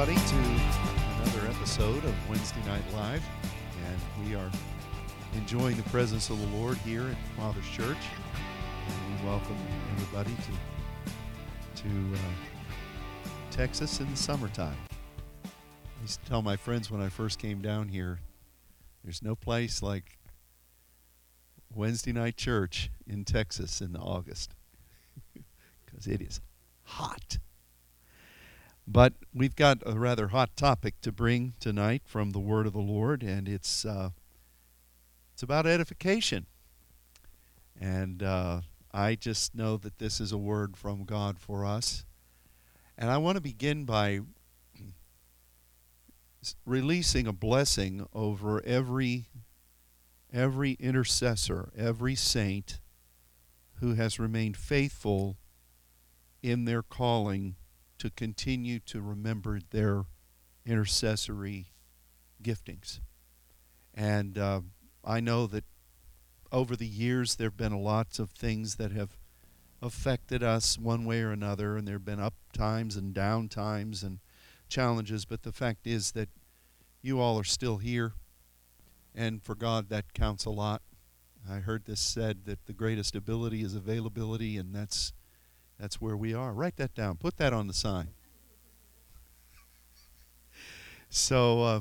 everybody, to another episode of Wednesday Night Live. And we are enjoying the presence of the Lord here at Father's Church. And we welcome everybody to, to uh, Texas in the summertime. I used to tell my friends when I first came down here there's no place like Wednesday night church in Texas in August because it is hot. But we've got a rather hot topic to bring tonight from the Word of the Lord, and it's uh, it's about edification. And uh, I just know that this is a word from God for us. And I want to begin by releasing a blessing over every every intercessor, every saint who has remained faithful in their calling to continue to remember their intercessory giftings. And uh, I know that over the years there have been a lots of things that have affected us one way or another, and there have been up times and down times and challenges, but the fact is that you all are still here, and for God that counts a lot. I heard this said that the greatest ability is availability, and that's that's where we are. Write that down. Put that on the sign. so uh,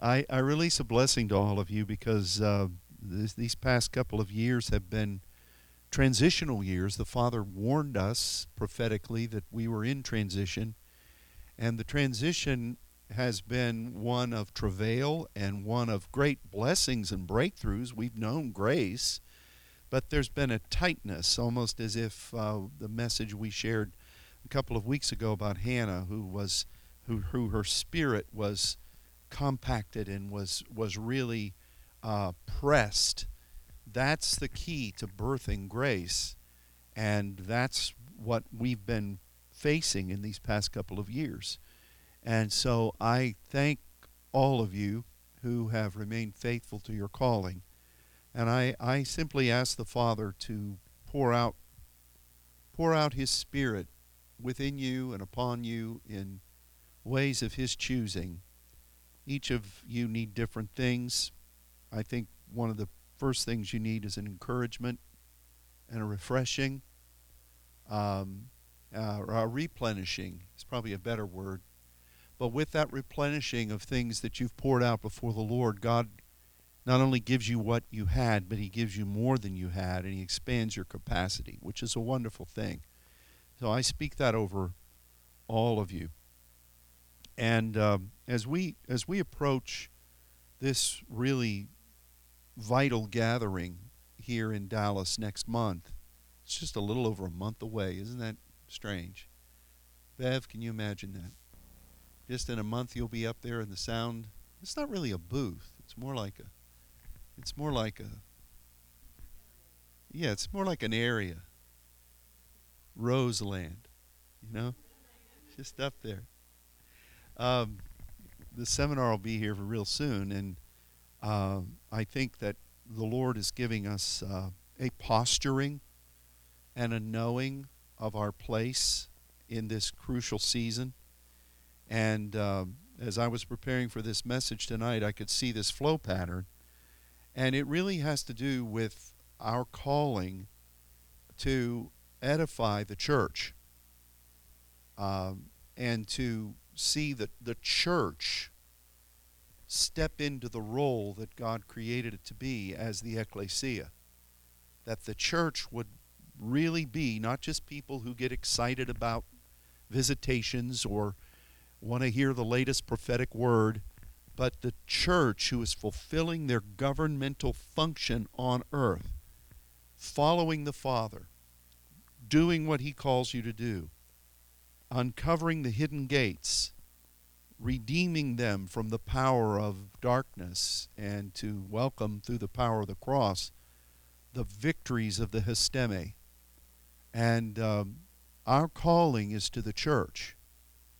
I, I release a blessing to all of you because uh, this, these past couple of years have been transitional years. The Father warned us prophetically that we were in transition, and the transition has been one of travail and one of great blessings and breakthroughs. We've known grace but there's been a tightness, almost as if uh, the message we shared a couple of weeks ago about Hannah, who was, who, who her spirit was compacted and was was really uh, pressed. That's the key to birthing grace, and that's what we've been facing in these past couple of years. And so I thank all of you who have remained faithful to your calling and I, I simply ask the Father to pour out pour out his spirit within you and upon you in ways of his choosing. Each of you need different things. I think one of the first things you need is an encouragement and a refreshing, um, uh, replenishing is probably a better word. But with that replenishing of things that you've poured out before the Lord, God not only gives you what you had, but He gives you more than you had, and He expands your capacity, which is a wonderful thing. So I speak that over all of you. And um, as we as we approach this really vital gathering here in Dallas next month, it's just a little over a month away. Isn't that strange? Bev, can you imagine that? Just in a month, you'll be up there in the sound. It's not really a booth. It's more like a it's more like a yeah, it's more like an area. Roseland, you know, just up there. Um, the seminar will be here for real soon, and uh, I think that the Lord is giving us uh, a posturing and a knowing of our place in this crucial season. And uh, as I was preparing for this message tonight, I could see this flow pattern and it really has to do with our calling to edify the church um, and to see that the church step into the role that God created it to be as the ecclesia. That the church would really be not just people who get excited about visitations or want to hear the latest prophetic word but the church who is fulfilling their governmental function on earth, following the Father, doing what He calls you to do, uncovering the hidden gates, redeeming them from the power of darkness, and to welcome through the power of the cross the victories of the histemi. And um, our calling is to the church.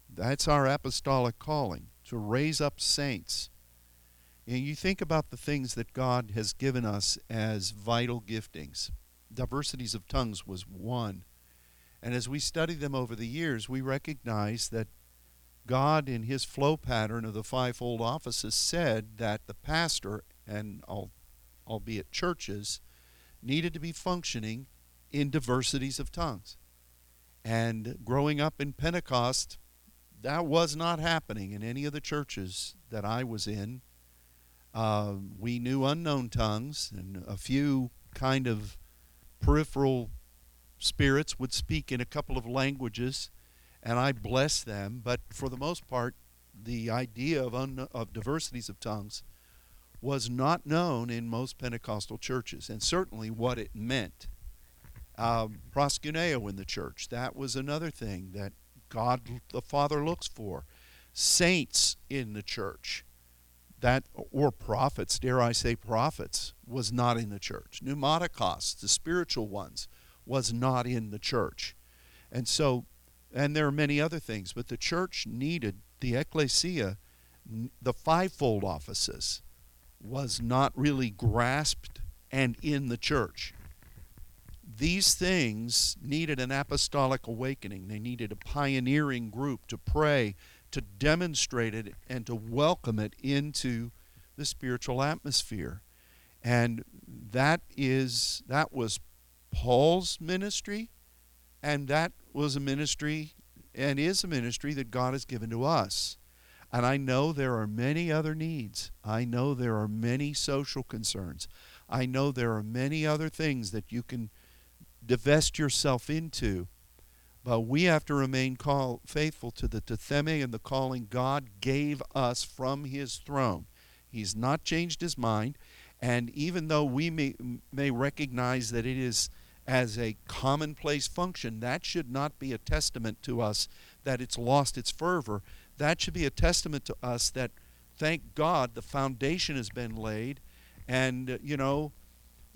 That's our apostolic calling to raise up saints. And you think about the things that God has given us as vital giftings. Diversities of tongues was one. And as we study them over the years, we recognize that God, in his flow pattern of the fivefold offices, said that the pastor, and albeit churches, needed to be functioning in diversities of tongues. And growing up in Pentecost, that was not happening in any of the churches that I was in. Uh, we knew unknown tongues, and a few kind of peripheral spirits would speak in a couple of languages, and I bless them. But for the most part, the idea of, un- of diversities of tongues was not known in most Pentecostal churches, and certainly what it meant. Um, proskuneo in the church, that was another thing that God the Father looks for. Saints in the church, that or prophets, dare I say prophets, was not in the church. Pneumatikos, the spiritual ones, was not in the church. And so, and there are many other things, but the church needed the ecclesia, the fivefold offices, was not really grasped and in the church. These things needed an apostolic awakening. They needed a pioneering group to pray, to demonstrate it, and to welcome it into the spiritual atmosphere. And that is that was Paul's ministry, and that was a ministry and is a ministry that God has given to us. And I know there are many other needs. I know there are many social concerns. I know there are many other things that you can divest yourself into. But we have to remain call, faithful to the tetheme and the calling God gave us from his throne. He's not changed his mind. And even though we may, may recognize that it is as a commonplace function, that should not be a testament to us that it's lost its fervor. That should be a testament to us that, thank God, the foundation has been laid. And, you know,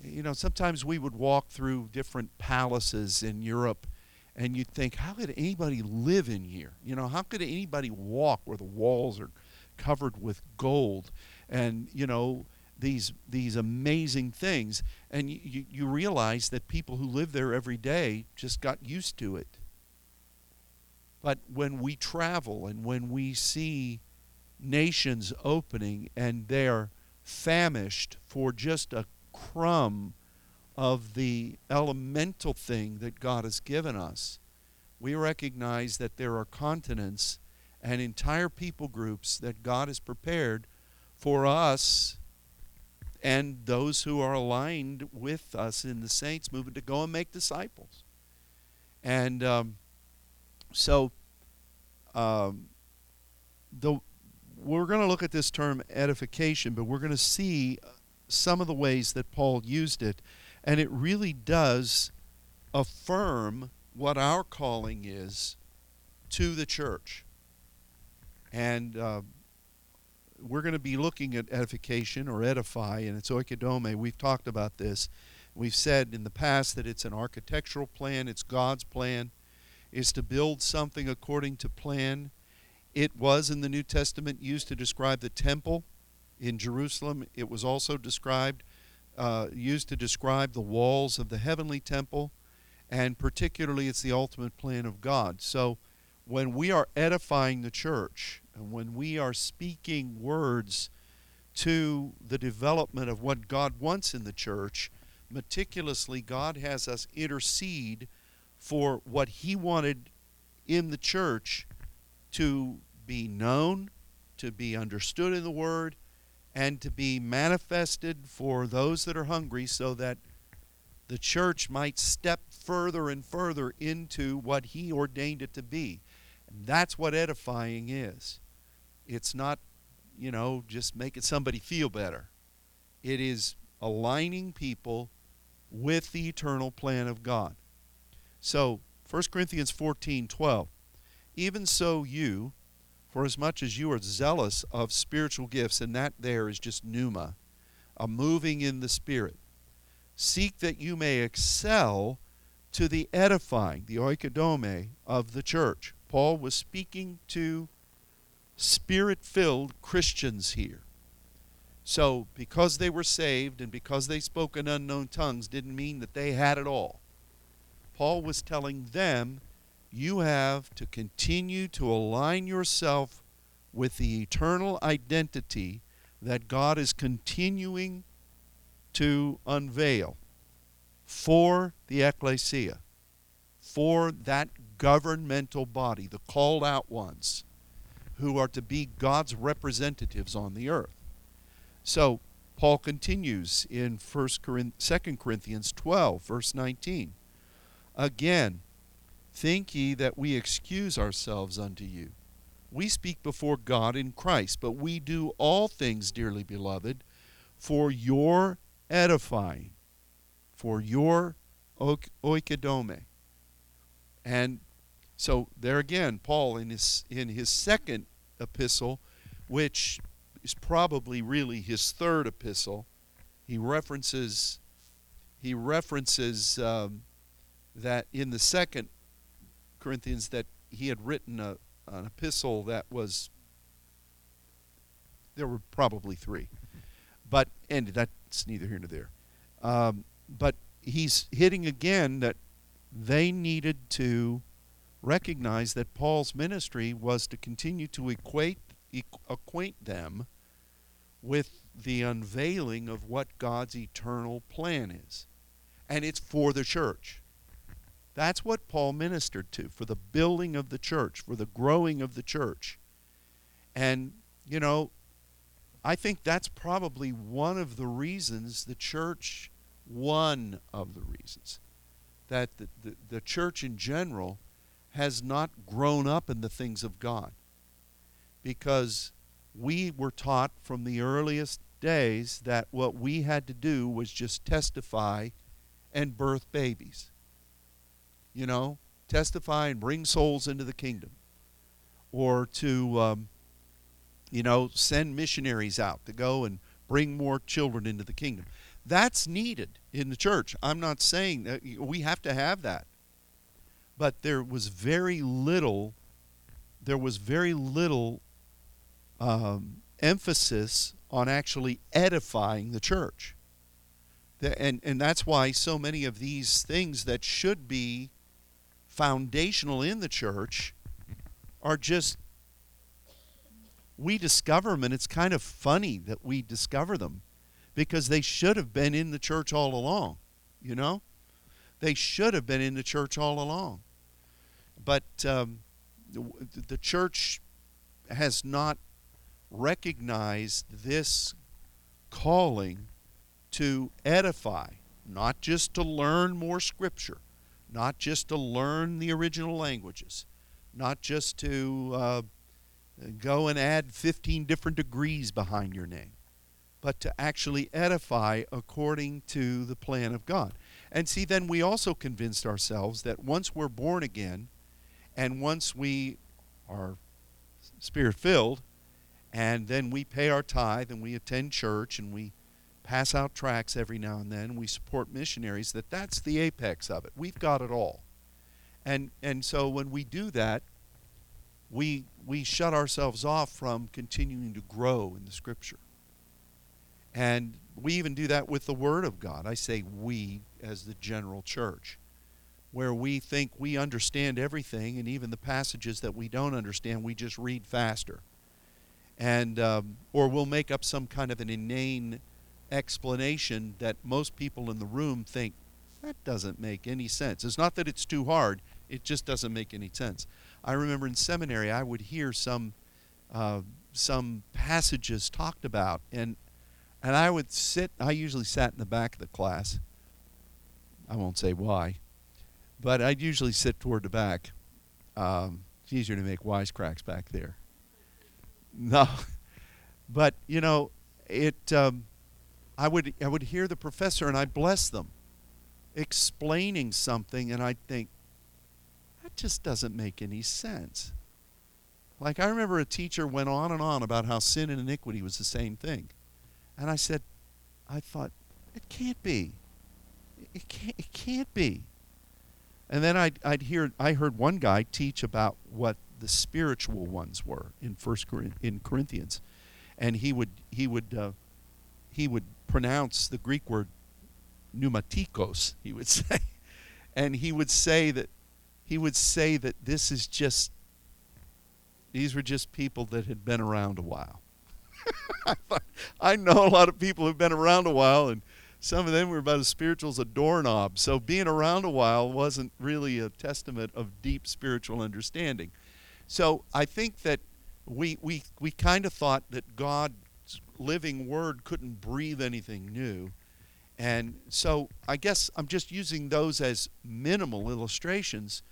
you know, sometimes we would walk through different palaces in Europe and you'd think, how could anybody live in here? You know, how could anybody walk where the walls are covered with gold? And, you know, these these amazing things, and you, you realize that people who live there every day just got used to it. But when we travel and when we see nations opening and they're famished for just a crumb of the elemental thing that God has given us, we recognize that there are continents and entire people groups that God has prepared for us and those who are aligned with us in the saints movement to go and make disciples. And um, so um, the, we're going to look at this term edification, but we're going to see some of the ways that Paul used it. And it really does affirm what our calling is to the church. And uh, we're going to be looking at edification or edify, and it's oikodome. We've talked about this. We've said in the past that it's an architectural plan, it's God's plan, is to build something according to plan. It was in the New Testament used to describe the temple in Jerusalem. It was also described, uh, used to describe the walls of the heavenly temple, and particularly it's the ultimate plan of God. So when we are edifying the church, and when we are speaking words to the development of what God wants in the church, meticulously, God has us intercede for what He wanted in the church to be known, to be understood in the Word, and to be manifested for those that are hungry so that the church might step further and further into what He ordained it to be. And that's what edifying is. It's not, you know, just making somebody feel better. It is aligning people with the eternal plan of God. So, 1 Corinthians 14 12. Even so, you, for as much as you are zealous of spiritual gifts, and that there is just pneuma, a moving in the Spirit, seek that you may excel to the edifying, the oikodome of the church. Paul was speaking to spirit filled Christians here. So, because they were saved and because they spoke in unknown tongues didn't mean that they had it all. Paul was telling them you have to continue to align yourself with the eternal identity that God is continuing to unveil for the ecclesia, for that governmental body, the called out ones who are to be God's representatives on the earth. So, Paul continues in 1 Corinth, 2 Corinthians 12, verse 19. Again, think ye that we excuse ourselves unto you. We speak before God in Christ, but we do all things, dearly beloved, for your edifying, for your oikodome. And so there again, Paul in his in his second epistle, which is probably really his third epistle. He references he references um, that in the second Corinthians that he had written a, an epistle that was there were probably three, but and that's neither here nor there. Um, but he's hitting again that they needed to recognize that Paul's ministry was to continue to equate acquaint them with the unveiling of what God's eternal plan is. And it's for the church. That's what Paul ministered to, for the building of the church, for the growing of the church. And, you know, I think that's probably one of the reasons the church, one of the reasons, that the, the, the church in general has not grown up in the things of God because we were taught from the earliest days that what we had to do was just testify and birth babies. You know, testify and bring souls into the kingdom. Or to, um, you know, send missionaries out to go and bring more children into the kingdom. That's needed in the church. I'm not saying that we have to have that. But there was very little, there was very little um, emphasis on actually edifying the church. The, and, and that's why so many of these things that should be foundational in the church are just, we discover them, and it's kind of funny that we discover them because they should have been in the church all along, you know? They should have been in the church all along. But um, the, the church has not recognized this calling to edify, not just to learn more scripture, not just to learn the original languages, not just to uh, go and add 15 different degrees behind your name, but to actually edify according to the plan of God. And see, then we also convinced ourselves that once we're born again and once we are spirit filled, and then we pay our tithe and we attend church and we pass out tracts every now and then, we support missionaries, that that's the apex of it. We've got it all. And, and so when we do that, we, we shut ourselves off from continuing to grow in the Scripture. And we even do that with the Word of God. I say we as the general church, where we think we understand everything, and even the passages that we don't understand, we just read faster and um, or we'll make up some kind of an inane explanation that most people in the room think that doesn't make any sense. It's not that it's too hard; it just doesn't make any sense. I remember in seminary I would hear some uh, some passages talked about, and and I would sit. I usually sat in the back of the class. I won't say why, but I'd usually sit toward the back. Um, it's easier to make wisecracks back there. No, but you know, it. Um, I would I would hear the professor and I'd bless them, explaining something, and I'd think that just doesn't make any sense. Like I remember a teacher went on and on about how sin and iniquity was the same thing, and I said, I thought it can't be. It can't. It can't be. And then I'd, I'd hear I heard one guy teach about what the spiritual ones were in First in Corinthians, and he would he would uh, he would pronounce the Greek word pneumatikos. He would say, and he would say that he would say that this is just these were just people that had been around a while. I know a lot of people who've been around a while, and some of them were about as spiritual as a doorknob. So being around a while wasn't really a testament of deep spiritual understanding. So I think that we we we kind of thought that God's living word couldn't breathe anything new. And so I guess I'm just using those as minimal illustrations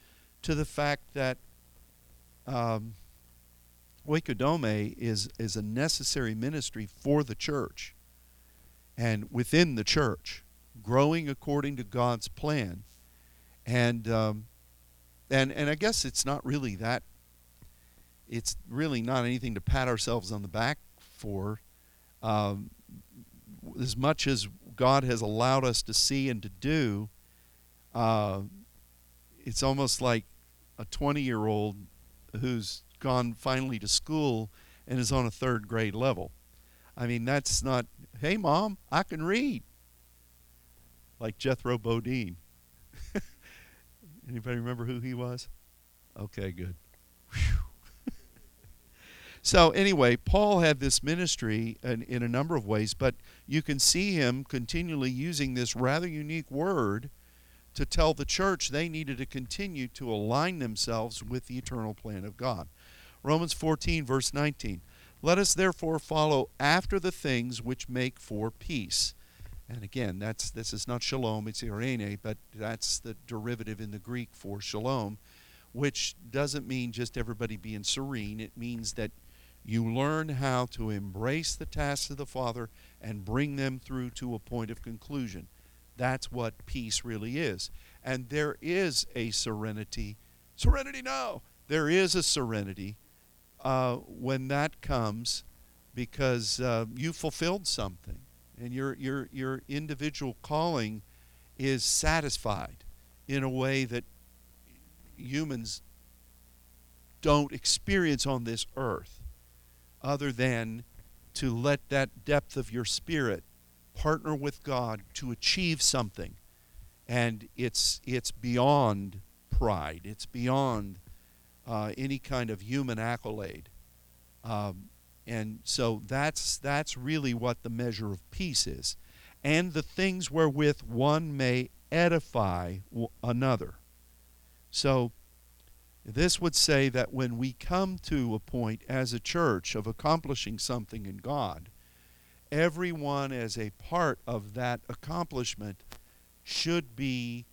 to the fact that um, Oikodome is, is a necessary ministry for the church and within the church, growing according to God's plan. And, um, and, and I guess it's not really that, it's really not anything to pat ourselves on the back for. Um, as much as God has allowed us to see and to do, uh, it's almost like a 20 year old who's gone finally to school and is on a third grade level. I mean, that's not, hey, mom, I can read. Like Jethro Bodine. Anybody remember who he was? Okay, good. So, anyway, Paul had this ministry in, in a number of ways, but you can see him continually using this rather unique word to tell the church they needed to continue to align themselves with the eternal plan of God. Romans 14, verse 19. Let us therefore follow after the things which make for peace. And again, that's this is not shalom, it's irene, but that's the derivative in the Greek for shalom, which doesn't mean just everybody being serene. It means that you learn how to embrace the tasks of the Father and bring them through to a point of conclusion. That's what peace really is. And there is a serenity. Serenity now. There is a serenity uh, when that comes because uh, you fulfilled something and your, your, your individual calling is satisfied in a way that humans don't experience on this earth other than to let that depth of your spirit partner with God to achieve something and it's it's beyond pride it's beyond uh, any kind of human accolade. Um, and so that's that's really what the measure of peace is, and the things wherewith one may edify another. So this would say that when we come to a point as a church of accomplishing something in God, everyone as a part of that accomplishment should be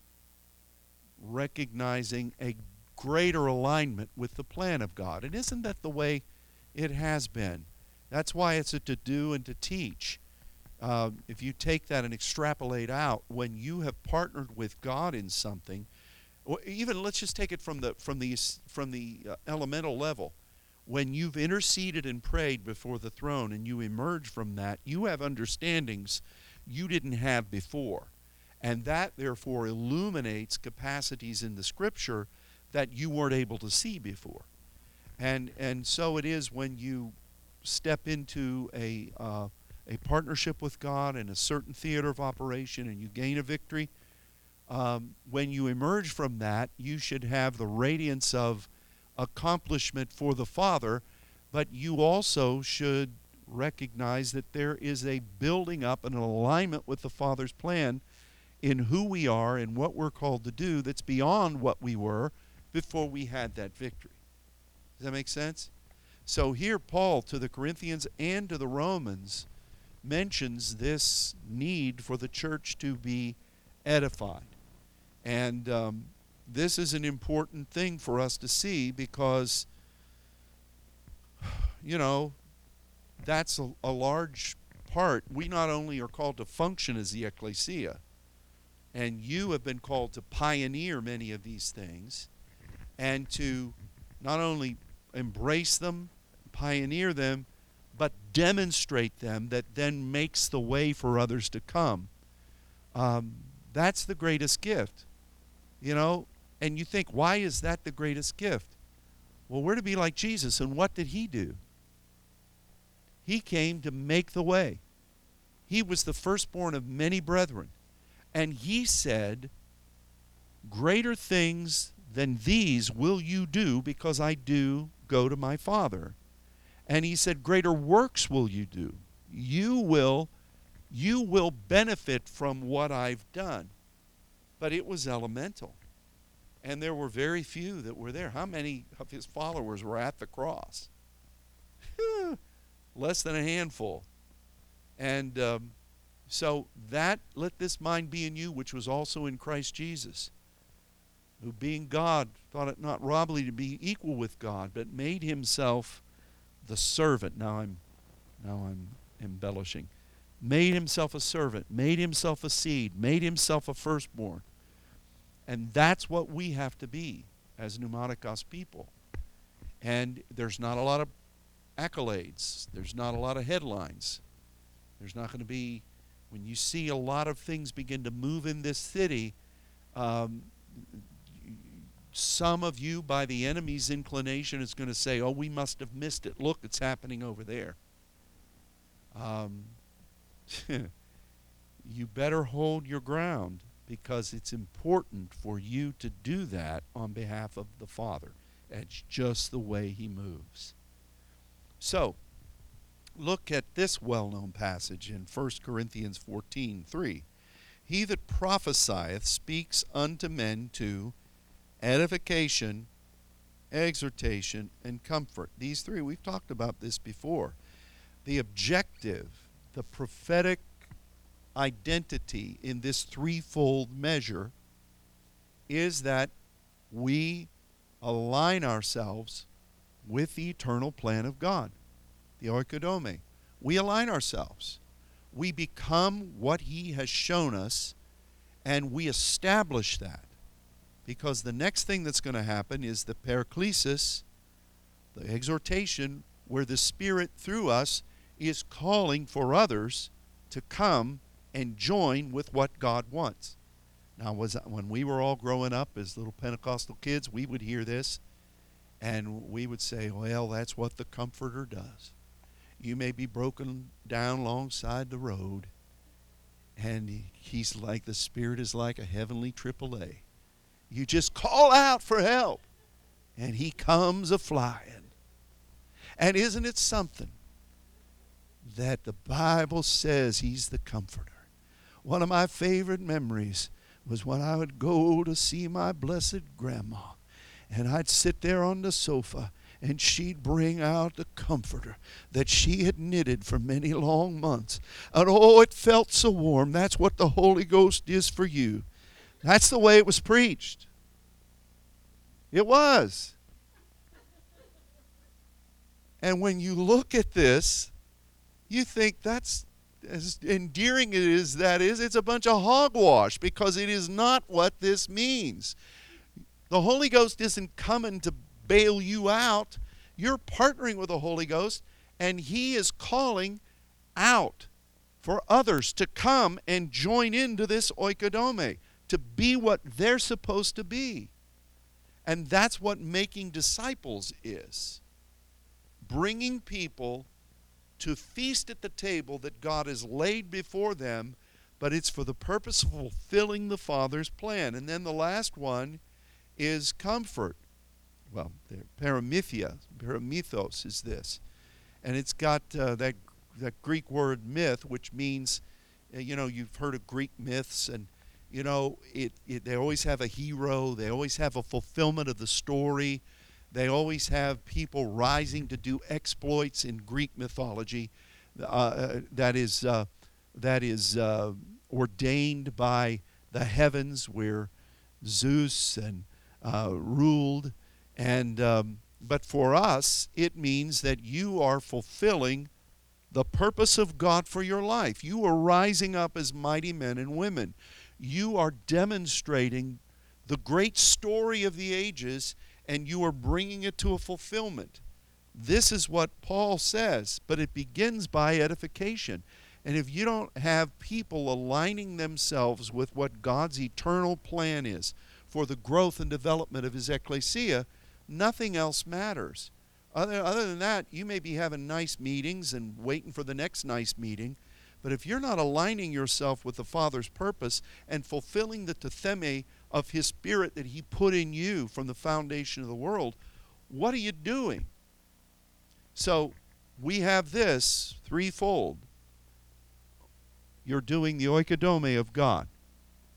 recognizing a greater alignment with the plan of God. And isn't that the way it has been? That's why it's a to do and to teach. Uh, if you take that and extrapolate out, when you have partnered with God in something, even let's just take it from the from the from the uh, elemental level. When you've interceded and prayed before the throne and you emerge from that, you have understandings you didn't have before. And that therefore illuminates capacities in the scripture that you weren't able to see before. And, and so it is when you step into a, uh, a partnership with God in a certain theater of operation and you gain a victory. Um, when you emerge from that, you should have the radiance of accomplishment for the Father, but you also should recognize that there is a building up and an alignment with the Father's plan in who we are and what we're called to do that's beyond what we were before we had that victory. Does that make sense? So here, Paul to the Corinthians and to the Romans mentions this need for the church to be edified. And um, this is an important thing for us to see because, you know, that's a, a large part. We not only are called to function as the ecclesia, and you have been called to pioneer many of these things and to not only embrace them, pioneer them, but demonstrate them that then makes the way for others to come. Um, that's the greatest gift. You know, and you think, why is that the greatest gift? Well, we're to be like Jesus, and what did he do? He came to make the way. He was the firstborn of many brethren. And he said, Greater things than these will you do because I do go to my Father. And he said, Greater works will you do. You will you will benefit from what I've done. But it was elemental. And there were very few that were there. How many of his followers were at the cross? Less than a handful. And um, so that, let this mind be in you, which was also in Christ Jesus, who being God, thought it not robbery to be equal with God, but made himself the servant. Now I'm, now I'm embellishing. Made himself a servant, made himself a seed, made himself a firstborn. And that's what we have to be as pneumatikos people. And there's not a lot of accolades. There's not a lot of headlines. There's not going to be, when you see a lot of things begin to move in this city, um, some of you, by the enemy's inclination, is going to say, oh, we must have missed it. Look, it's happening over there. Um, you better hold your ground because it's important for you to do that on behalf of the Father. It's just the way He moves. So, look at this well known passage in 1 Corinthians 14 3. He that prophesieth speaks unto men to edification, exhortation, and comfort. These three, we've talked about this before. The objective, the prophetic identity in this threefold measure is that we align ourselves with the eternal plan of God, the oikodome. We align ourselves. We become what He has shown us, and we establish that. Because the next thing that's going to happen is the paraklesis, the exhortation, where the Spirit through us is calling for others to come and join with what God wants. Now, was when we were all growing up as little Pentecostal kids, we would hear this and we would say, well, that's what the Comforter does. You may be broken down alongside the road, and he's like the Spirit is like a heavenly AAA. You just call out for help, and he comes a flying. And isn't it something that the Bible says he's the Comforter? One of my favorite memories was when I would go to see my blessed grandma and I'd sit there on the sofa and she'd bring out the comforter that she had knitted for many long months. And oh, it felt so warm. That's what the Holy Ghost is for you. That's the way it was preached. It was. And when you look at this, you think that's as endearing is that is, it's a bunch of hogwash because it is not what this means. The Holy Ghost isn't coming to bail you out. You're partnering with the Holy Ghost, and He is calling out for others to come and join into this oikodome, to be what they're supposed to be. And that's what making disciples is bringing people to feast at the table that God has laid before them, but it's for the purpose of fulfilling the Father's plan. And then the last one is comfort. Well, the paramythia, paramythos is this. And it's got uh, that, that Greek word myth, which means, uh, you know, you've heard of Greek myths, and, you know, it, it, they always have a hero, they always have a fulfillment of the story, they always have people rising to do exploits in Greek mythology uh, uh that is, uh, that is uh, ordained by the heavens, where Zeus and uh, ruled. And um, but for us, it means that you are fulfilling the purpose of God for your life. You are rising up as mighty men and women. You are demonstrating the great story of the ages and you are bringing it to a fulfillment. This is what Paul says, but it begins by edification. And if you don't have people aligning themselves with what God's eternal plan is, for the growth and development of his ecclesia, nothing else matters. Other, other than that, you may be having nice meetings and waiting for the next nice meeting, but if you're not aligning yourself with the Father's purpose and fulfilling the tetheme of His Spirit that He put in you from the foundation of the world, what are you doing? So we have this threefold. You're doing the oikodome of God.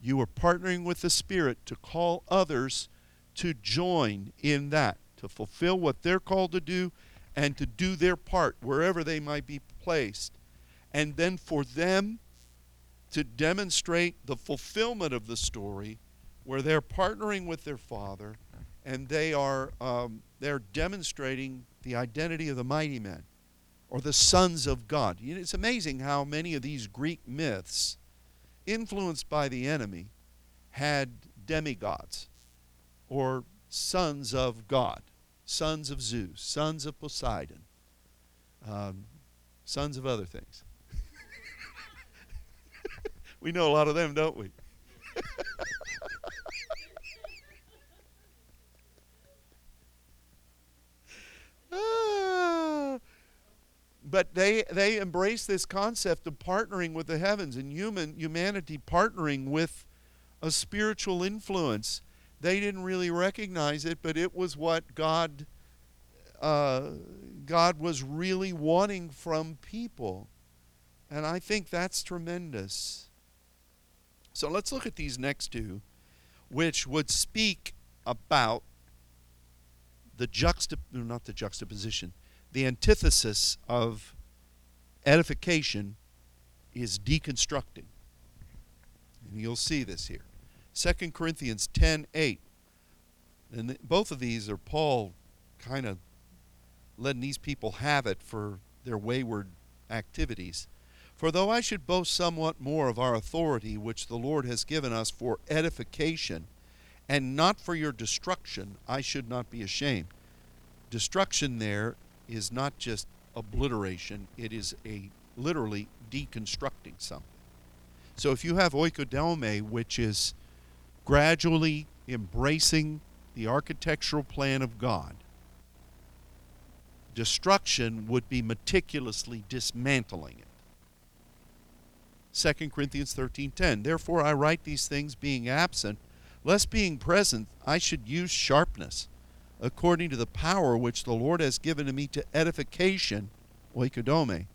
You are partnering with the Spirit to call others to join in that, to fulfill what they're called to do and to do their part wherever they might be placed. And then for them to demonstrate the fulfillment of the story where they're partnering with their Father and they are um, they're demonstrating the identity of the mighty men or the sons of God. It's amazing how many of these Greek myths, influenced by the enemy, had demigods or sons of God, sons of Zeus, sons of Poseidon, um, sons of other things. we know a lot of them, don't we? But they they embrace this concept of partnering with the heavens and human humanity partnering with a spiritual influence. They didn't really recognize it, but it was what God uh, God was really wanting from people, and I think that's tremendous. So let's look at these next two, which would speak about the juxtap not the juxtaposition, the antithesis of edification is deconstructing. And you'll see this here. 2 Corinthians 10 8. And both of these are Paul kind of letting these people have it for their wayward activities. For though I should boast somewhat more of our authority, which the Lord has given us for edification, and not for your destruction, I should not be ashamed. Destruction there is not just obliteration, it is a literally deconstructing something. So if you have oikodome, which is gradually embracing the architectural plan of God, destruction would be meticulously dismantling it. 2 Corinthians 13:10 Therefore I write these things being absent lest being present I should use sharpness, according to the power which the Lord has given to me to edification, oikodome,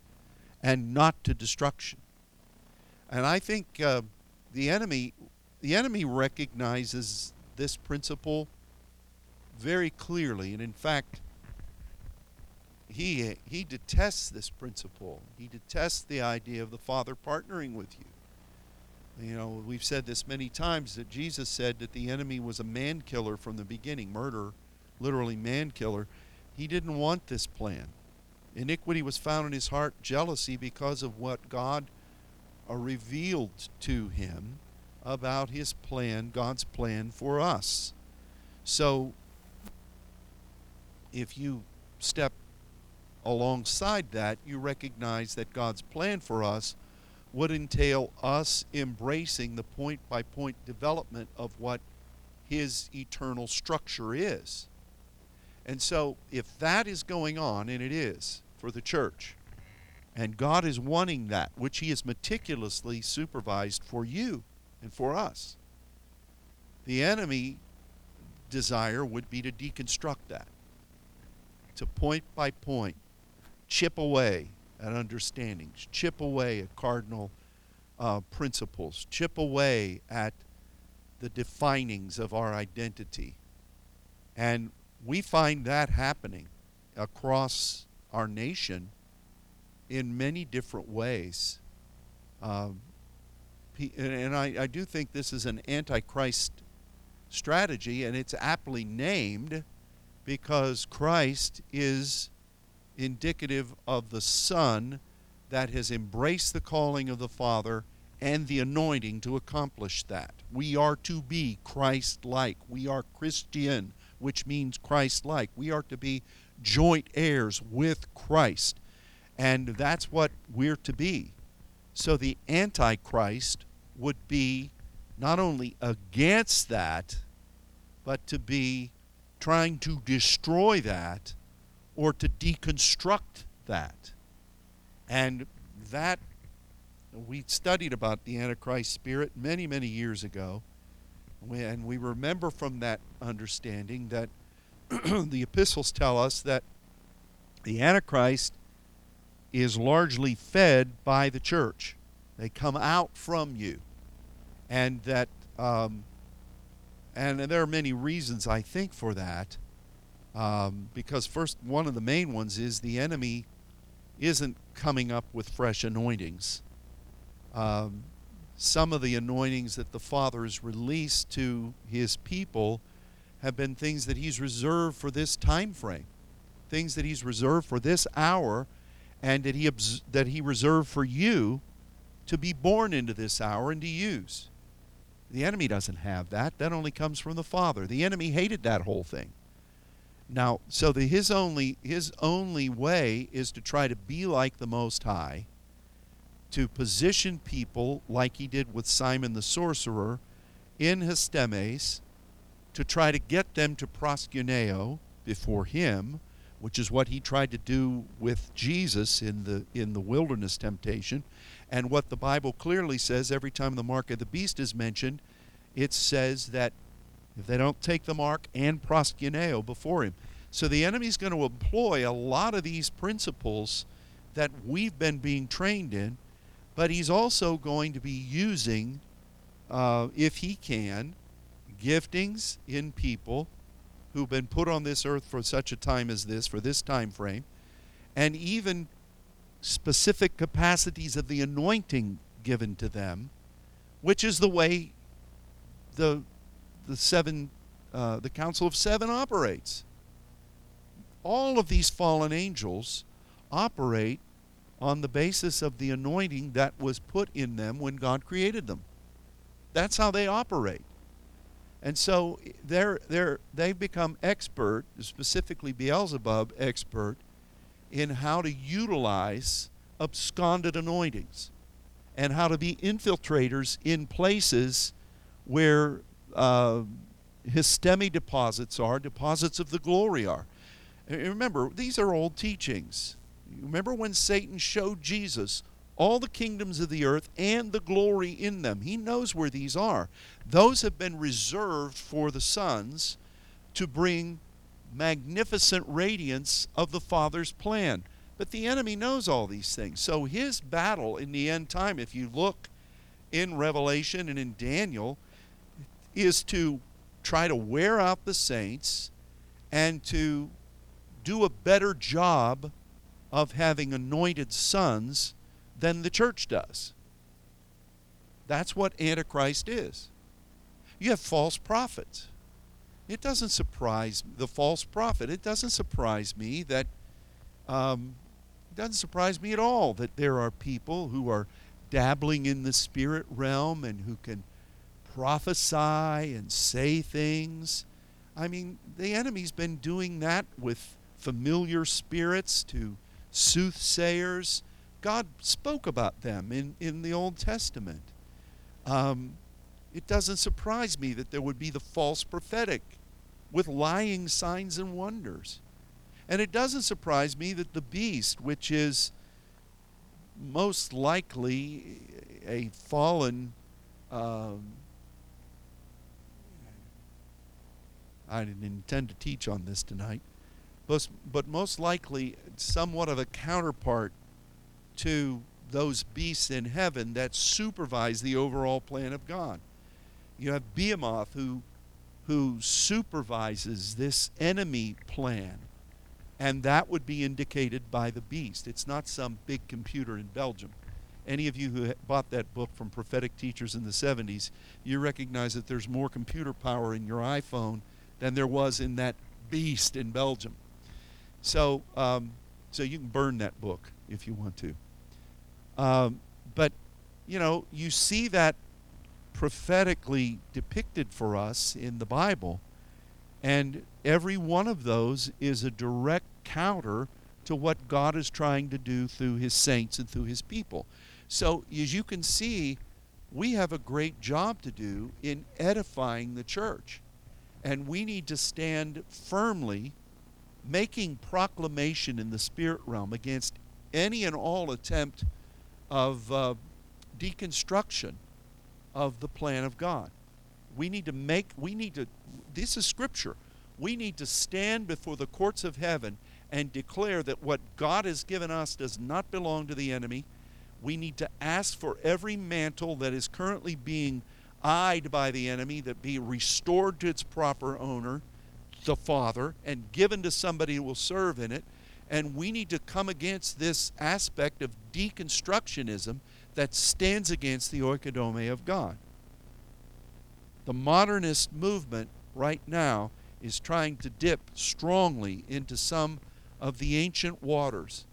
and not to destruction. And I think uh, the enemy, the enemy recognizes this principle very clearly, and in fact, he he detests this principle. He detests the idea of the Father partnering with you. You know, we've said this many times that Jesus said that the enemy was a man killer from the beginning, murder, literally man killer. He didn't want this plan. Iniquity was found in his heart, jealousy because of what God uh, revealed to him about his plan, God's plan for us. So, if you step alongside that, you recognize that God's plan for us would entail us embracing the point by point development of what his eternal structure is. And so, if that is going on, and it is for the church, and God is wanting that, which he has meticulously supervised for you and for us, the enemy desire would be to deconstruct that, to point by point, chip away at understandings, chip away at cardinal uh, principles, chip away at the definings of our identity. And we find that happening across our nation in many different ways. Um, and I, I do think this is an antichrist strategy, and it's aptly named because Christ is indicative of the Son that has embraced the calling of the Father and the anointing to accomplish that. We are to be Christ like. We are Christian, which means Christ like. We are to be joint heirs with Christ. And that's what we're to be. So the Antichrist would be not only against that, but to be trying to destroy that or to deconstruct that. And that, we studied about the Antichrist spirit many, many years ago. And we remember from that understanding that the epistles tell us that the Antichrist is largely fed by the church. They come out from you. And that, um, and there are many reasons, I think, for that. Um, because, first, one of the main ones is the enemy isn't coming up with fresh anointings. Um, some of the anointings that the Father has released to his people have been things that he's reserved for this time frame, things that he's reserved for this hour, and that he that he reserved for you to be born into this hour and to use. The enemy doesn't have that. That only comes from the Father. The enemy hated that whole thing. Now, so the, his only his only way is to try to be like the Most High, to position people like he did with Simon the sorcerer in hystemes, to try to get them to proskuneo before him, which is what he tried to do with Jesus in the in the wilderness temptation, and what the Bible clearly says every time the mark of the beast is mentioned, it says that if they don't take the mark and proskuneo before him. So the enemy's going to employ a lot of these principles that we've been being trained in, but he's also going to be using, uh, if he can, giftings in people who've been put on this earth for such a time as this, for this time frame, and even specific capacities of the anointing given to them, which is the way the the seven, uh, the Council of Seven operates. All of these fallen angels operate on the basis of the anointing that was put in them when God created them. That's how they operate. And so they're, they're, they've become expert, specifically Beelzebub expert, in how to utilize absconded anointings and how to be infiltrators in places where uh, histemi deposits are, deposits of the glory are. Remember, these are old teachings. Remember when Satan showed Jesus all the kingdoms of the earth and the glory in them? He knows where these are. Those have been reserved for the sons to bring magnificent radiance of the Father's plan. But the enemy knows all these things. So his battle in the end time, if you look in Revelation and in Daniel, is to try to wear out the saints and to do a better job of having anointed sons than the church does. That's what Antichrist is. You have false prophets. It doesn't surprise the false prophet. It doesn't surprise me that um, it doesn't surprise me at all that there are people who are dabbling in the spirit realm and who can prophesy and say things. I mean, the enemy's been doing that with familiar spirits to soothsayers. God spoke about them in, in the Old Testament. Um, it doesn't surprise me that there would be the false prophetic with lying signs and wonders. And it doesn't surprise me that the beast, which is most likely a fallen um, I didn't intend to teach on this tonight, but, but most likely somewhat of a counterpart to those beasts in heaven that supervise the overall plan of God. You have Behemoth who, who supervises this enemy plan, and that would be indicated by the beast. It's not some big computer in Belgium. Any of you who bought that book from prophetic teachers in the 70s, you recognize that there's more computer power in your iPhone than there was in that beast in Belgium. So, um, so you can burn that book if you want to. Um, but, you know, you see that prophetically depicted for us in the Bible, and every one of those is a direct counter to what God is trying to do through his saints and through his people. So, as you can see, we have a great job to do in edifying the church. And we need to stand firmly, making proclamation in the spirit realm against any and all attempt of uh, deconstruction of the plan of God. We need to make, we need to, this is scripture. We need to stand before the courts of heaven and declare that what God has given us does not belong to the enemy. We need to ask for every mantle that is currently being eyed by the enemy that be restored to its proper owner, the Father, and given to somebody who will serve in it. And we need to come against this aspect of deconstructionism that stands against the oikodome of God. The modernist movement right now is trying to dip strongly into some of the ancient waters,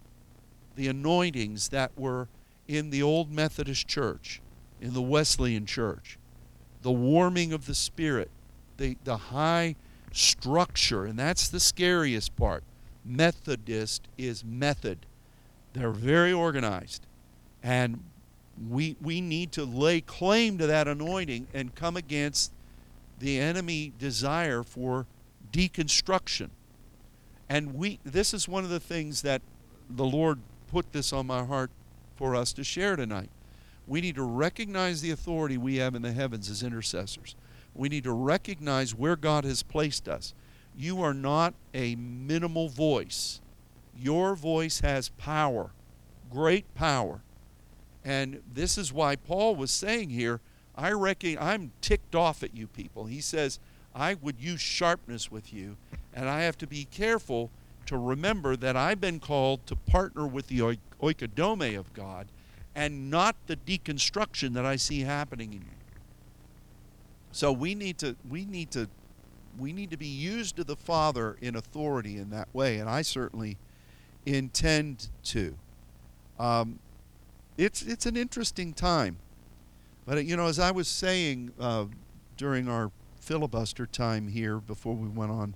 the anointings that were in the old Methodist church, in the Wesleyan church, the warming of the Spirit, the, the high structure, and that's the scariest part. Methodist is method. They're very organized. And we, we need to lay claim to that anointing and come against the enemy desire for deconstruction. And we this is one of the things that the Lord put this on my heart for us to share tonight. We need to recognize the authority we have in the heavens as intercessors. We need to recognize where God has placed us. You are not a minimal voice. Your voice has power, great power. And this is why Paul was saying here, I reckon I'm ticked off at you people. He says, I would use sharpness with you, and I have to be careful to remember that I've been called to partner with the oikodome of God and not the deconstruction that I see happening in you. So we need to we need to we need to be used to the Father in authority in that way, and I certainly intend to. Um, it's it's an interesting time, but you know, as I was saying uh, during our filibuster time here before we went on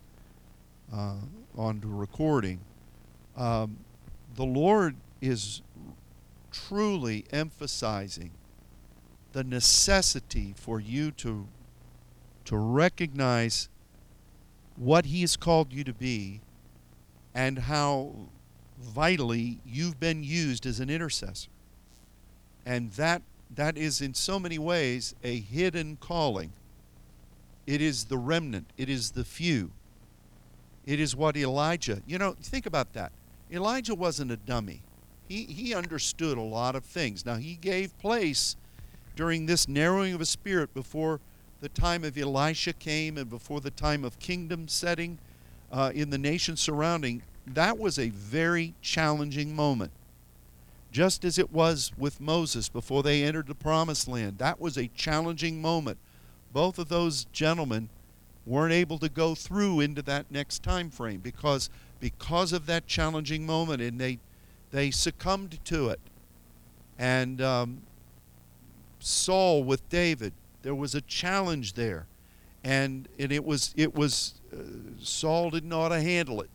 uh, on to recording, um, the Lord is truly emphasizing the necessity for you to to recognize what he has called you to be and how vitally you've been used as an intercessor. And that that is in so many ways a hidden calling. It is the remnant, it is the few. It is what Elijah, you know, think about that. Elijah wasn't a dummy. He, he understood a lot of things. Now, he gave place during this narrowing of his spirit before the time of Elisha came and before the time of kingdom setting uh, in the nation surrounding. That was a very challenging moment. Just as it was with Moses before they entered the promised land. That was a challenging moment. Both of those gentlemen weren't able to go through into that next time frame because because of that challenging moment and they they succumbed to it and um, Saul with David there was a challenge there and and it was it was uh, Saul didn't know how to handle it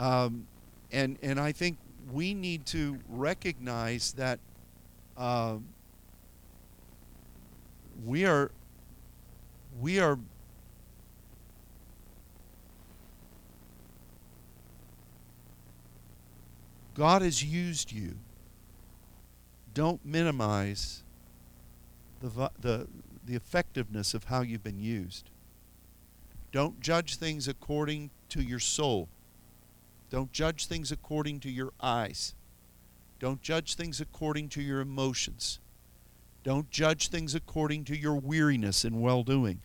um, and and I think we need to recognize that uh, we are we are God has used you. Don't minimize the, the, the effectiveness of how you've been used. Don't judge things according to your soul. Don't judge things according to your eyes. Don't judge things according to your emotions. Don't judge things according to your weariness and well doing.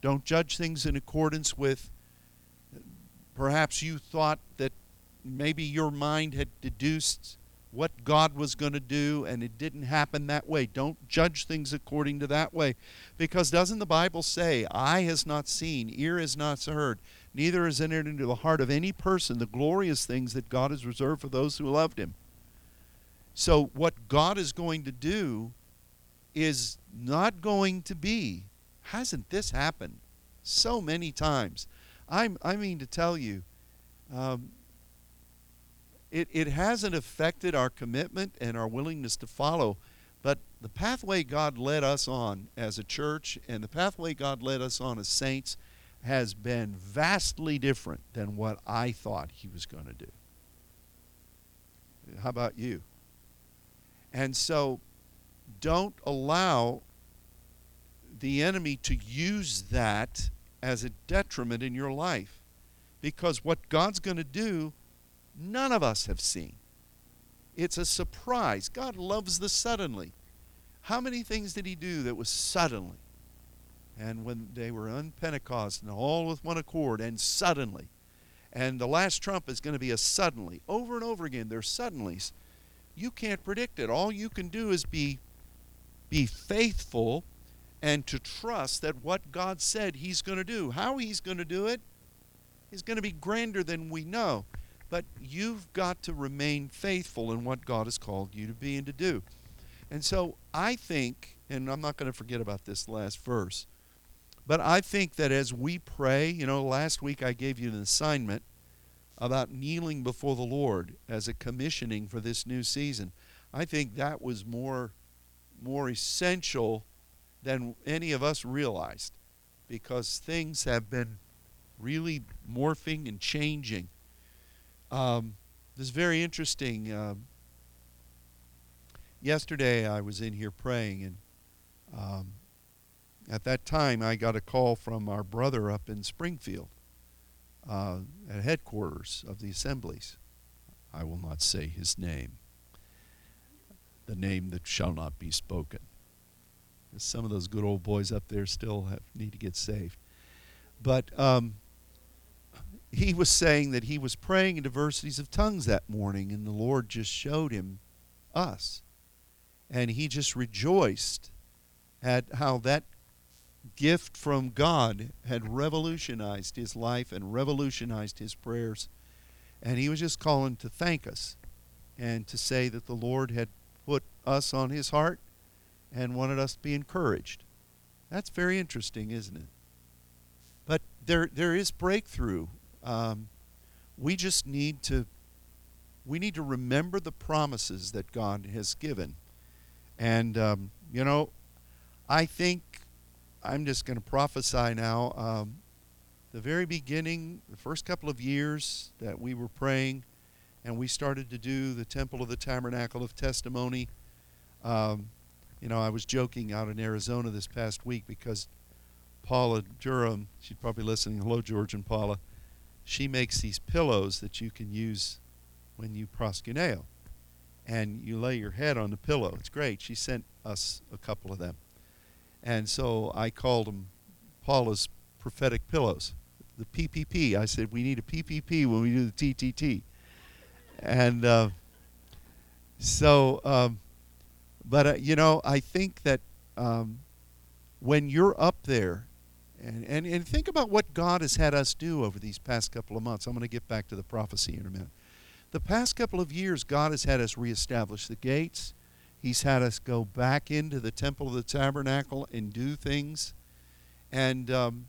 Don't judge things in accordance with perhaps you thought that maybe your mind had deduced what God was going to do and it didn't happen that way. Don't judge things according to that way. Because doesn't the Bible say, eye has not seen, ear has not heard, neither has entered into the heart of any person the glorious things that God has reserved for those who loved him? So, what God is going to do is not going to be. Hasn't this happened so many times? I'm, I mean to tell you, um, it, it hasn't affected our commitment and our willingness to follow. But the pathway God led us on as a church and the pathway God led us on as saints has been vastly different than what I thought He was going to do. How about you? And so don't allow the enemy to use that as a detriment in your life. Because what God's going to do, none of us have seen. It's a surprise. God loves the suddenly. How many things did he do that was suddenly? And when they were on Pentecost and all with one accord, and suddenly. And the last trump is going to be a suddenly. Over and over again, there's suddenlies. You can't predict it. All you can do is be be faithful and to trust that what God said He's going to do. How He's going to do it is going to be grander than we know. But you've got to remain faithful in what God has called you to be and to do. And so I think, and I'm not going to forget about this last verse, but I think that as we pray, you know, last week I gave you an assignment about kneeling before the Lord as a commissioning for this new season. I think that was more more essential than any of us realized because things have been really morphing and changing. Um, this is very interesting. Uh, yesterday I was in here praying, and um, at that time I got a call from our brother up in Springfield uh, at headquarters of the assemblies. I will not say his name. The name that shall not be spoken. Some of those good old boys up there still have, need to get saved. But um, he was saying that he was praying in diversities of tongues that morning, and the Lord just showed him us. And he just rejoiced at how that gift from God had revolutionized his life and revolutionized his prayers. And he was just calling to thank us and to say that the Lord had put us on his heart and wanted us to be encouraged. That's very interesting, isn't it? But there, there is breakthrough. Um, we just need to we need to remember the promises that God has given. And um, you know, I think I'm just going to prophesy now. Um, the very beginning, the first couple of years that we were praying, and we started to do the Temple of the Tabernacle of Testimony. Um, you know, I was joking out in Arizona this past week because Paula Durham, she's probably listening. Hello, George and Paula. She makes these pillows that you can use when you proskuneo. And you lay your head on the pillow. It's great. She sent us a couple of them. And so I called them Paula's prophetic pillows. The PPP. I said, we need a PPP when we do the TTT. And uh, so um, but uh, you know, I think that um, when you're up there, and, and and think about what God has had us do over these past couple of months. I'm going to get back to the prophecy in a minute. The past couple of years, God has had us reestablish the gates. He's had us go back into the temple of the tabernacle and do things. And um,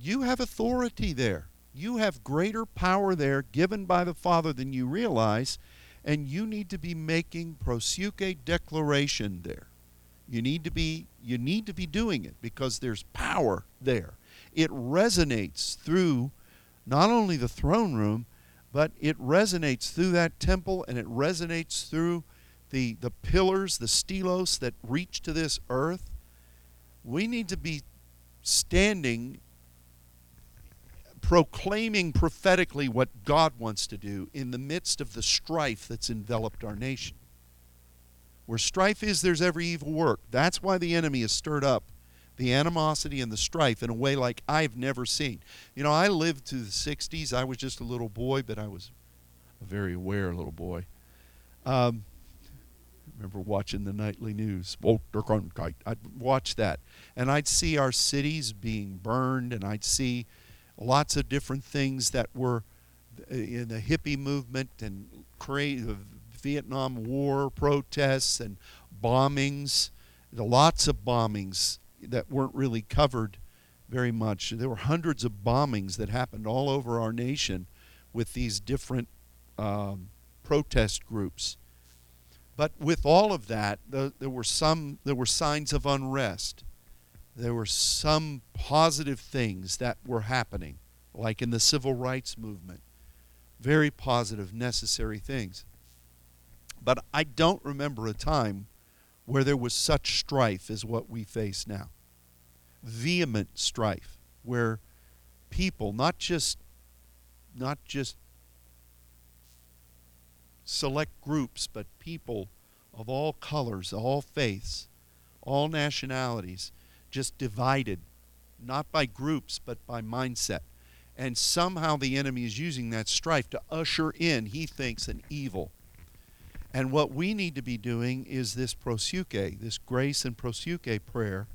you have authority there. You have greater power there given by the Father than you realize and you need to be making proseuche declaration there. You need to be you need to be doing it because there's power there. It resonates through not only the throne room, but it resonates through that temple and it resonates through the the pillars, the stelos that reach to this earth. We need to be standing proclaiming prophetically what God wants to do in the midst of the strife that's enveloped our nation. Where strife is, there's every evil work. That's why the enemy has stirred up the animosity and the strife in a way like I've never seen. You know, I lived to the 60s. I was just a little boy, but I was a very aware little boy. Um, I remember watching the nightly news. I'd watch that. And I'd see our cities being burned, and I'd see lots of different things that were in the hippie movement and the Vietnam War protests and bombings. The lots of bombings that weren't really covered very much. There were hundreds of bombings that happened all over our nation with these different um, protest groups. But with all of that, the, there were some there were signs of unrest there were some positive things that were happening, like in the civil rights movement. Very positive, necessary things. But I don't remember a time where there was such strife as what we face now. vehement strife where people, not just not just select groups, but people of all colors, all faiths, all nationalities, just divided, not by groups, but by mindset. And somehow the enemy is using that strife to usher in, he thinks, an evil. And what we need to be doing is this proseuche, this grace and proseuche prayer.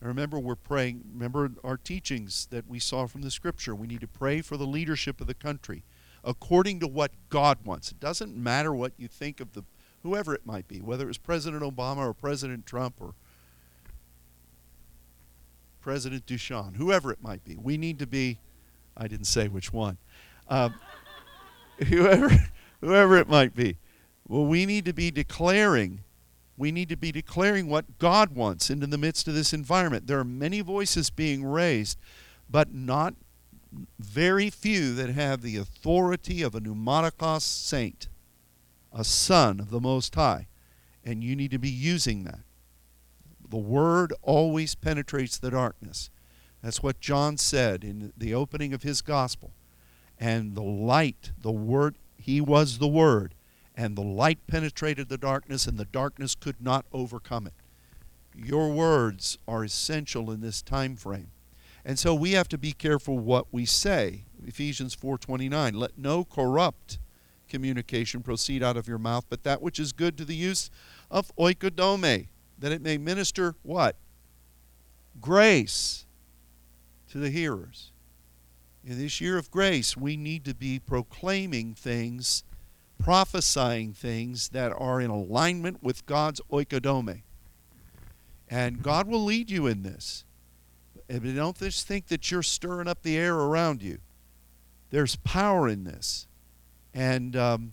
And remember, we're praying, remember our teachings that we saw from the scripture. We need to pray for the leadership of the country according to what God wants. It doesn't matter what you think of the whoever it might be, whether it was President Obama or President Trump or President Duchamp, whoever it might be. We need to be, I didn't say which one, um, whoever, whoever it might be. Well, we need to be declaring, we need to be declaring what God wants into the midst of this environment. There are many voices being raised, but not very few that have the authority of a pneumatikos saint, a son of the Most High. And you need to be using that. The Word always penetrates the darkness. That's what John said in the opening of his gospel. And the light, the Word, he was the Word. And the light penetrated the darkness, and the darkness could not overcome it. Your words are essential in this time frame. And so we have to be careful what we say. Ephesians 4:29, let no corrupt communication proceed out of your mouth, but that which is good to the use of oikodome, that it may minister what? Grace to the hearers. In this year of grace, we need to be proclaiming things, prophesying things that are in alignment with God's oikodome. And God will lead you in this. And don't just think that you're stirring up the air around you. There's power in this. And um,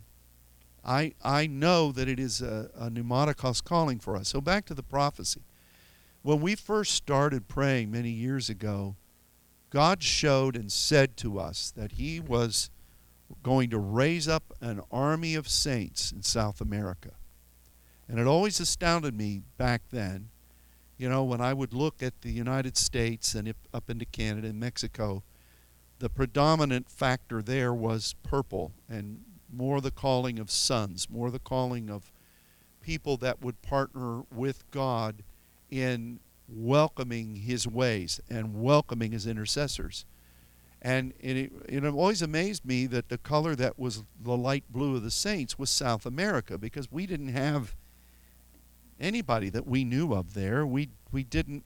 I, I know that it is a, a pneumatikos calling for us. So back to the prophecy. When we first started praying many years ago, God showed and said to us that He was going to raise up an army of saints in South America. And it always astounded me back then, you know, when I would look at the United States and up into Canada and Mexico, the predominant factor there was purple and more the calling of sons, more the calling of people that would partner with God in welcoming his ways and welcoming his intercessors. And it, it always amazed me that the color that was the light blue of the saints was South America because we didn't have anybody that we knew of there. We, we didn't,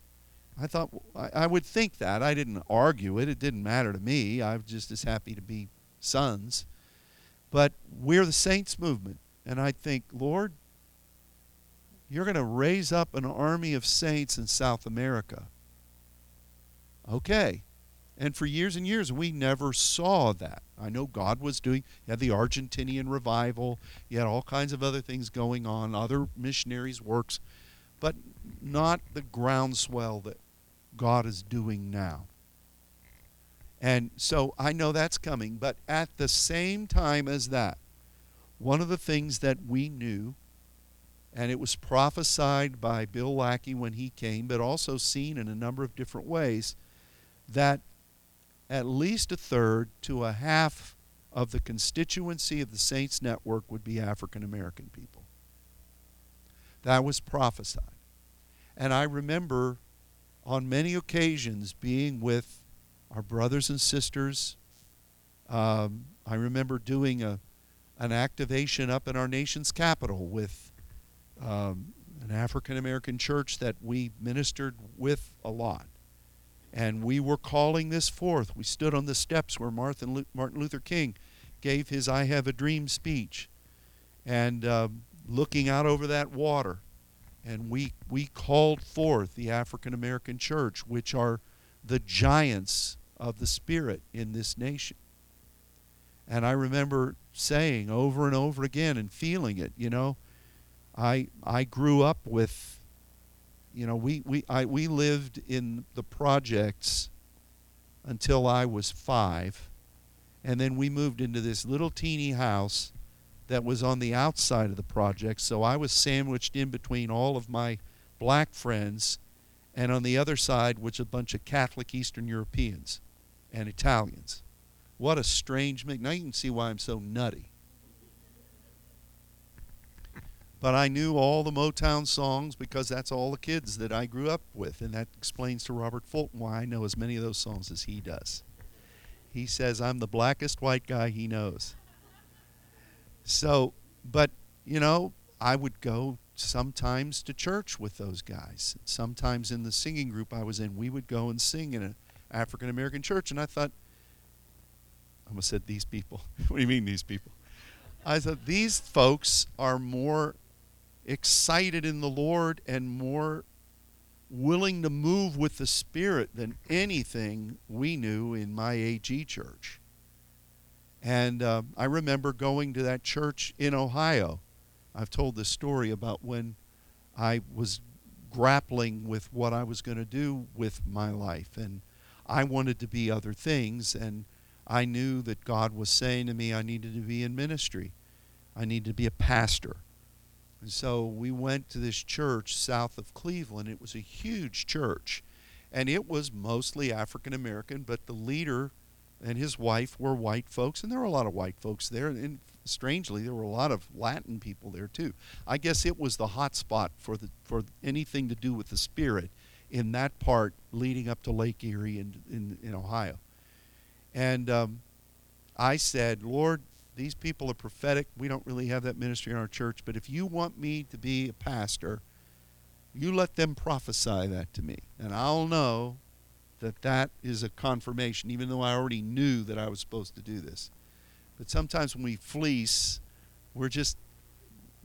I thought, I, I would think that. I didn't argue it. It didn't matter to me. I was just as happy to be sons. But we're the saints movement. And I think, Lord, you're going to raise up an army of saints in South America. Okay. And for years and years, we never saw that. I know God was doing, you had the Argentinian revival, you had all kinds of other things going on, other missionaries' works, but not the groundswell that God is doing now. And so I know that's coming, but at the same time as that, one of the things that we knew, and it was prophesied by Bill Lackey when he came, but also seen in a number of different ways, that at least a third to a half of the constituency of the Saints Network would be African American people. That was prophesied. And I remember on many occasions being with our brothers and sisters. Um, I remember doing a, an activation up in our nation's capital with um, an African American church that we ministered with a lot. And we were calling this forth. We stood on the steps where Martin Luther King gave his I Have a Dream speech and uh, looking out over that water. And we, we called forth the African American church, which are the giants of the Spirit in this nation. And I remember saying over and over again and feeling it, you know, I I grew up with you know, we we I we lived in the projects until I was 5 and then we moved into this little teeny house that was on the outside of the project, so I was sandwiched in between all of my black friends and on the other side was a bunch of Catholic Eastern Europeans and Italians. What a strange mix. Now you can see why I'm so nutty. But I knew all the Motown songs because that's all the kids that I grew up with. And that explains to Robert Fulton why I know as many of those songs as he does. He says I'm the blackest white guy he knows. So, but, you know, I would go sometimes to church with those guys. Sometimes in the singing group I was in, we would go and sing in an African American church. And I thought, I almost said these people. what do you mean, these people? I thought these folks are more excited in the Lord and more willing to move with the Spirit than anything we knew in my AG church. And uh, I remember going to that church in Ohio. I've told this story about when I was grappling with what I was going to do with my life. And I wanted to be other things. And I knew that God was saying to me I needed to be in ministry, I needed to be a pastor. And so we went to this church south of Cleveland. It was a huge church, and it was mostly African American, but the leader and his wife were white folks, and there were a lot of white folks there. And strangely, there were a lot of Latin people there too. I guess it was the hot spot for the for anything to do with the spirit in that part leading up to Lake Erie in in, in Ohio. And um, I said, Lord, these people are prophetic. We don't really have that ministry in our church, but if you want me to be a pastor, you let them prophesy that to me, and I'll know that that is a confirmation, even though I already knew that I was supposed to do this. But sometimes when we fleece, we're just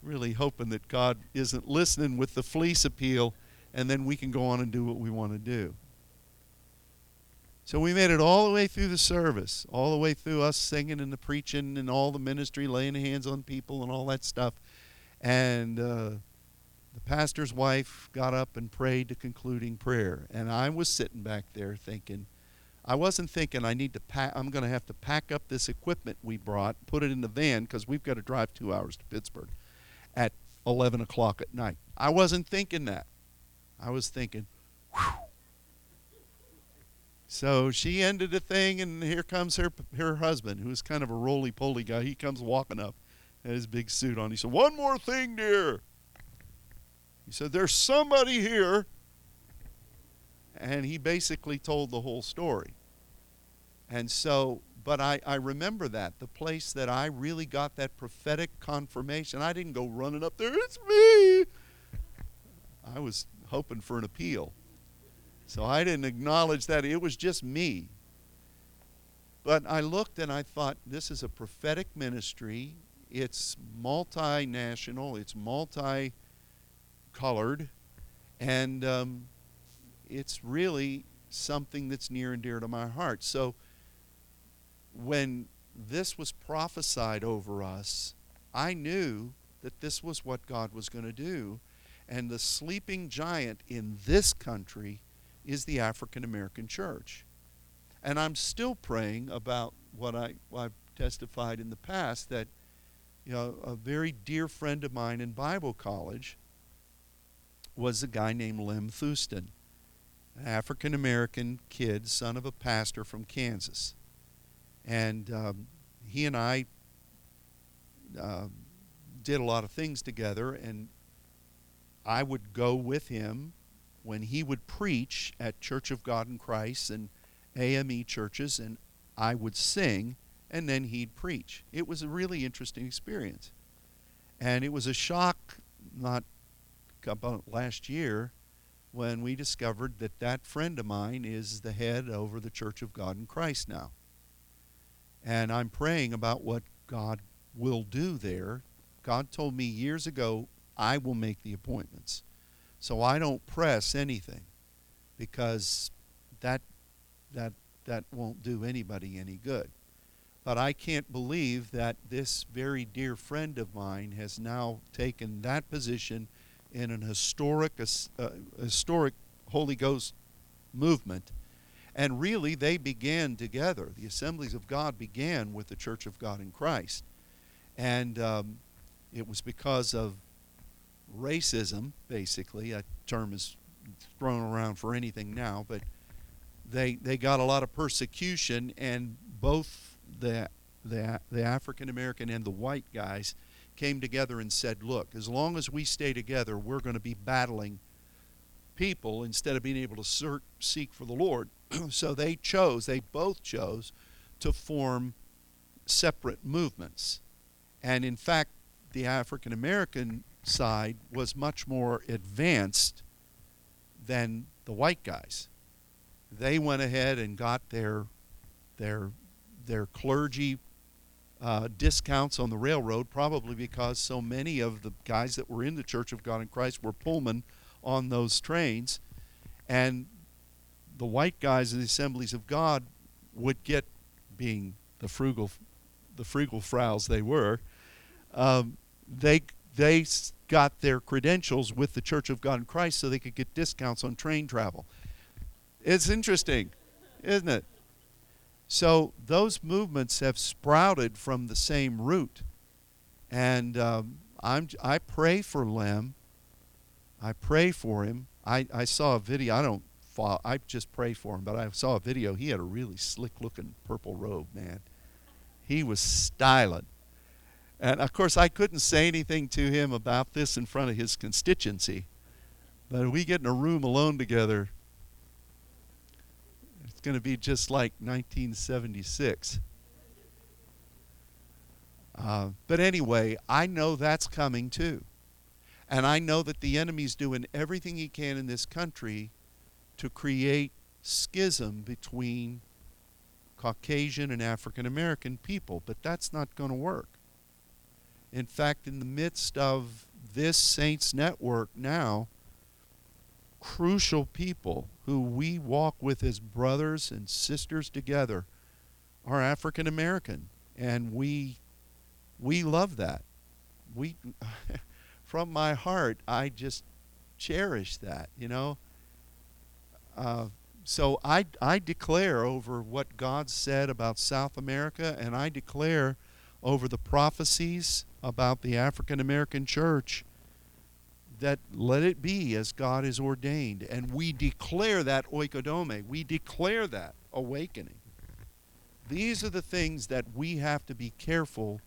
really hoping that God isn't listening with the fleece appeal, and then we can go on and do what we want to do. So we made it all the way through the service, all the way through us singing and the preaching and all the ministry, laying hands on people and all that stuff. And uh, the pastor's wife got up and prayed the concluding prayer. And I was sitting back there thinking, I wasn't thinking I need to pack, I'm going to have to pack up this equipment we brought, put it in the van because we've got to drive two hours to Pittsburgh at 11 o'clock at night. I wasn't thinking that. I was thinking, whew, so she ended the thing, and here comes her her husband, who's kind of a roly poly guy. He comes walking up, had his big suit on. He said, "One more thing, dear." He said, "There's somebody here," and he basically told the whole story. And so, but I, I remember that the place that I really got that prophetic confirmation. I didn't go running up there. It's me. I was hoping for an appeal. So I didn't acknowledge that. It was just me. But I looked and I thought, this is a prophetic ministry. It's multinational, it's multi colored, and um, it's really something that's near and dear to my heart. So when this was prophesied over us, I knew that this was what God was going to do. And the sleeping giant in this country is the African American church. And I'm still praying about what I, I've testified in the past that you know, a very dear friend of mine in Bible college was a guy named Lem Thuston, an African American kid, son of a pastor from Kansas. And um, he and I uh, did a lot of things together, and I would go with him when he would preach at Church of God in Christ and AME churches, and I would sing, and then he'd preach. It was a really interesting experience. And it was a shock, not about last year, when we discovered that that friend of mine is the head over the Church of God in Christ now. And I'm praying about what God will do there. God told me years ago, I will make the appointments. So I don't press anything because that that that won't do anybody any good. But I can't believe that this very dear friend of mine has now taken that position in an historic uh, historic Holy Ghost movement. And really, they began together. The Assemblies of God began with the Church of God in Christ. And um, it was because of racism, basically. A term is thrown around for anything now, but they they got a lot of persecution, and both the the the African American and the white guys came together and said, "Look, as long as we stay together, we're going to be battling people instead of being able to seek for the Lord." so they chose, they both chose to form separate movements. And in fact, the African American side was much more advanced than the white guys. They went ahead and got their their their clergy uh, discounts on the railroad, probably because so many of the guys that were in the Church of God in Christ were Pullman on those trains, and the white guys in the Assemblies of God would get, being the frugal, the frugal frowls they were, um, they they got their credentials with the Church of God in Christ so they could get discounts on train travel. It's interesting, isn't it? So those movements have sprouted from the same root, and um, I'm I pray for Lem. I pray for him. I, I saw a video. I don't follow, I just pray for him, but I saw a video. He had a really slick looking purple robe, man. He was styling. And of course, I couldn't say anything to him about this in front of his constituency. But we get in a room alone together, it's going to be just like 1976. Uh, but anyway, I know that's coming too. And I know that the enemy's doing everything he can in this country to create schism between Caucasian and African American people. But that's not going to work. In fact, in the midst of this Saints Network now, crucial people who we walk with as brothers and sisters together are African American, and we we love that. We from my heart, I just cherish that. You know. Uh, so I I declare over what God said about South America, and I declare over the prophecies about the African American church that let it be as God has ordained. And we declare that oikodome. We declare that awakening. These are the things that we have to be careful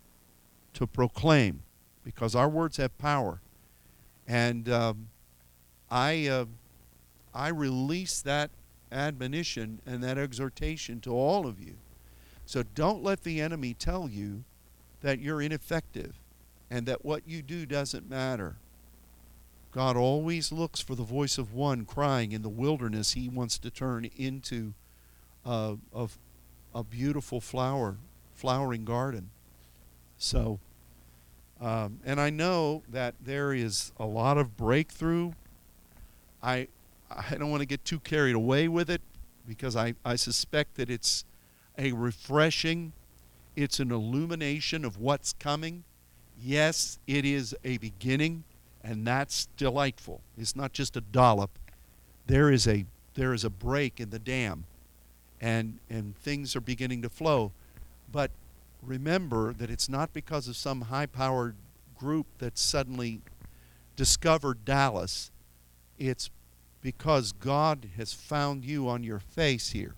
to proclaim because our words have power. And um, I, uh, I release that admonition and that exhortation to all of you. So don't let the enemy tell you that you're ineffective and that what you do doesn't matter. God always looks for the voice of one crying in the wilderness he wants to turn into a, a, a beautiful flower, flowering garden. So, um, and I know that there is a lot of breakthrough. I, I don't want to get too carried away with it because I, I suspect that it's a refreshing, it's an illumination of what's coming. Yes, it is a beginning, and that's delightful. It's not just a dollop. There is a there is a break in the dam, and and things are beginning to flow. But remember that it's not because of some high-powered group that suddenly discovered Dallas. It's because God has found you on your face here.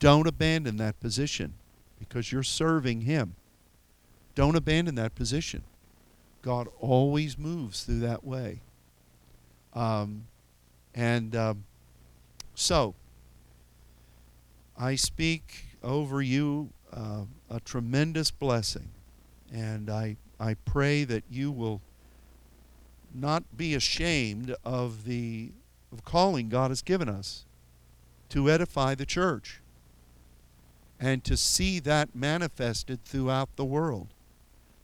Don't abandon that position because you're serving Him. Don't abandon that position. God always moves through that way. Um, and um, so, I speak over you uh, a tremendous blessing. And I, I pray that you will not be ashamed of the of calling God has given us to edify the church and to see that manifested throughout the world.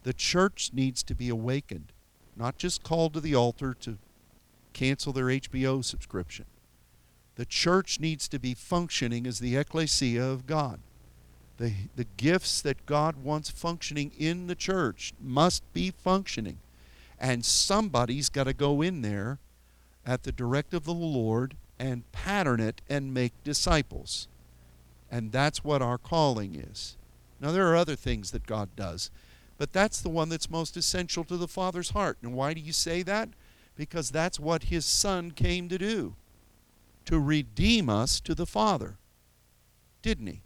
The church needs to be awakened, not just called to the altar to cancel their HBO subscription. The church needs to be functioning as the ecclesia of God. The, the gifts that God wants functioning in the church must be functioning. And somebody's got to go in there at the directive of the Lord and pattern it and make disciples. And that's what our calling is. Now, there are other things that God does. But that's the one that's most essential to the Father's heart. And why do you say that? Because that's what His Son came to do. to redeem us to the Father. Didn't he?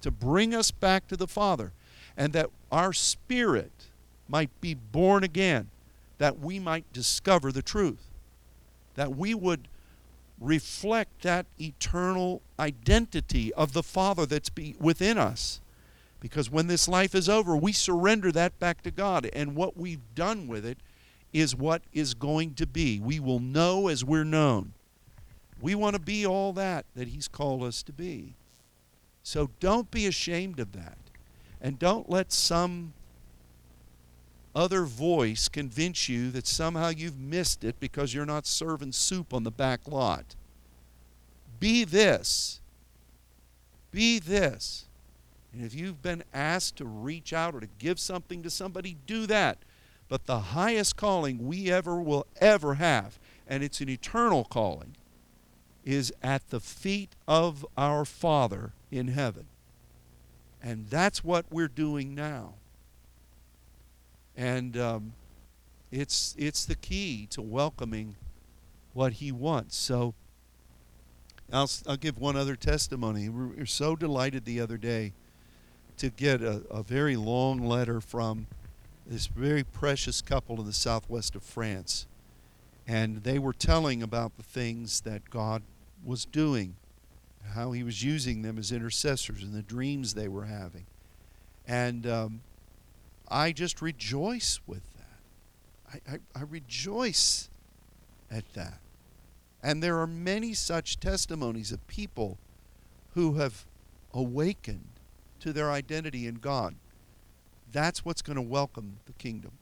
To bring us back to the Father. And that our spirit might be born again, that we might discover the truth, that we would reflect that eternal identity of the Father that's be within us. Because when this life is over, we surrender that back to God. And what we've done with it is what is going to be. We will know as we're known. We want to be all that that He's called us to be. So don't be ashamed of that. And don't let some other voice convince you that somehow you've missed it because you're not serving soup on the back lot. Be this. Be this. And if you've been asked to reach out or to give something to somebody, do that. But the highest calling we ever will ever have, and it's an eternal calling, is at the feet of our Father in heaven. And that's what we're doing now. And um, it's, it's the key to welcoming what He wants. So I'll, I'll give one other testimony. We were so delighted the other day to get a, a very long letter from this very precious couple in the southwest of France. And they were telling about the things that God was doing, how He was using them as intercessors, and the dreams they were having. And um, I just rejoice with that. I, I, I rejoice at that. And there are many such testimonies of people who have awakened to their identity in God. That's what's going to welcome the kingdom.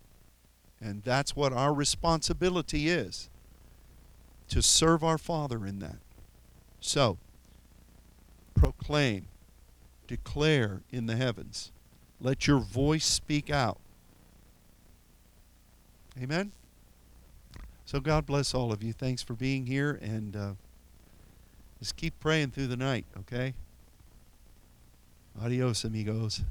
And that's what our responsibility is to serve our Father in that. So, proclaim, declare in the heavens. Let your voice speak out. Amen? So, God bless all of you. Thanks for being here, and uh, just keep praying through the night, okay? Adios, amigos.